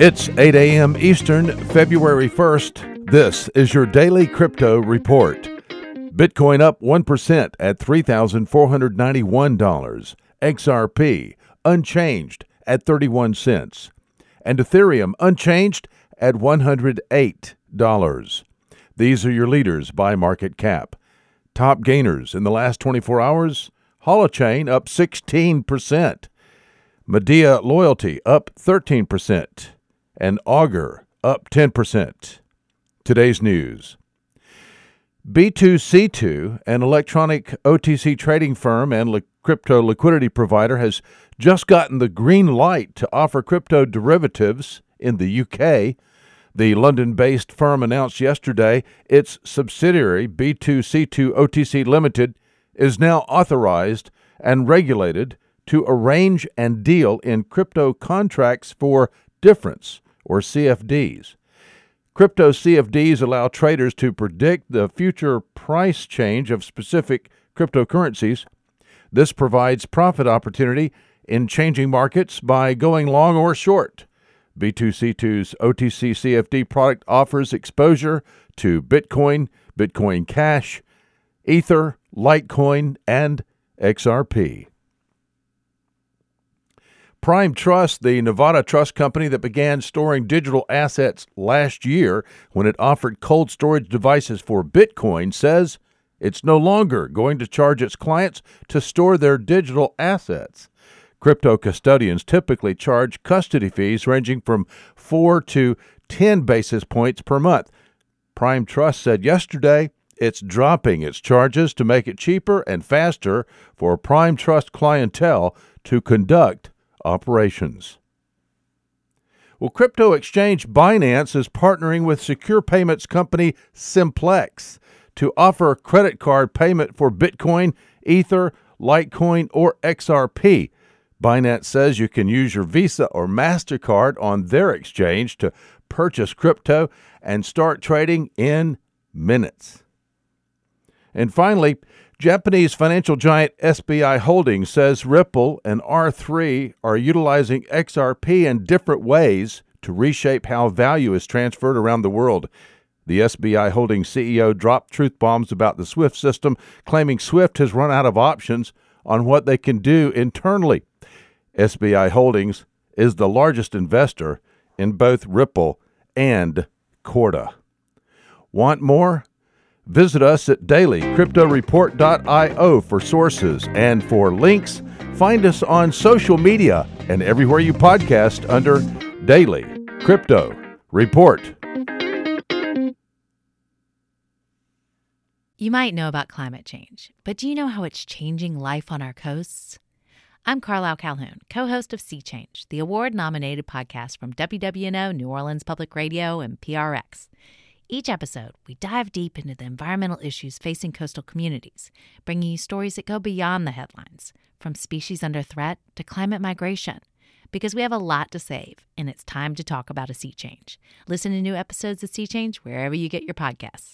It's 8 a.m. Eastern, February 1st. This is your daily crypto report. Bitcoin up 1% at $3,491. XRP unchanged at 31 cents. And Ethereum unchanged at $108. These are your leaders by market cap. Top gainers in the last 24 hours Holochain up 16%. Medea Loyalty up 13%. And Augur up 10%. Today's news. B2C2, an electronic OTC trading firm and li- crypto liquidity provider, has just gotten the green light to offer crypto derivatives in the UK. The London based firm announced yesterday its subsidiary, B2C2 OTC Limited, is now authorized and regulated to arrange and deal in crypto contracts for difference, or CFDs. Crypto CFDs allow traders to predict the future price change of specific cryptocurrencies. This provides profit opportunity in changing markets by going long or short. B2C2's OTC CFD product offers exposure to Bitcoin, Bitcoin Cash, Ether, Litecoin, and XRP. Prime Trust, the Nevada trust company that began storing digital assets last year when it offered cold storage devices for Bitcoin, says it's no longer going to charge its clients to store their digital assets. Crypto custodians typically charge custody fees ranging from 4 to 10 basis points per month. Prime Trust said yesterday it's dropping its charges to make it cheaper and faster for Prime Trust clientele to conduct operations. Well, crypto exchange Binance is partnering with secure payments company Simplex to offer credit card payment for Bitcoin, Ether, Litecoin, or XRP. Binance says you can use your Visa or MasterCard on their exchange to purchase crypto and start trading in minutes. And finally, Japanese financial giant SBI Holdings says Ripple and R3 are utilizing XRP in different ways to reshape how value is transferred around the world. The SBI Holdings CEO dropped truth bombs about the SWIFT system, claiming SWIFT has run out of options on what they can do internally. SBI Holdings is the largest investor in both Ripple and Corda. Want more? Visit us at dailycryptoreport.io for sources and for links. Find us on social media and everywhere you podcast under Daily Crypto Report. You might know about climate change, but do you know how it's changing life on our coasts? I'm Carlyle Calhoun, co host of Sea Change, the award nominated podcast from WWNO, New Orleans Public Radio, and PRX. Each episode, we dive deep into the environmental issues facing coastal communities, bringing you stories that go beyond the headlines, from species under threat to climate migration. Because we have a lot to save, and it's time to talk about a sea change. Listen to new episodes of Sea Change wherever you get your podcasts.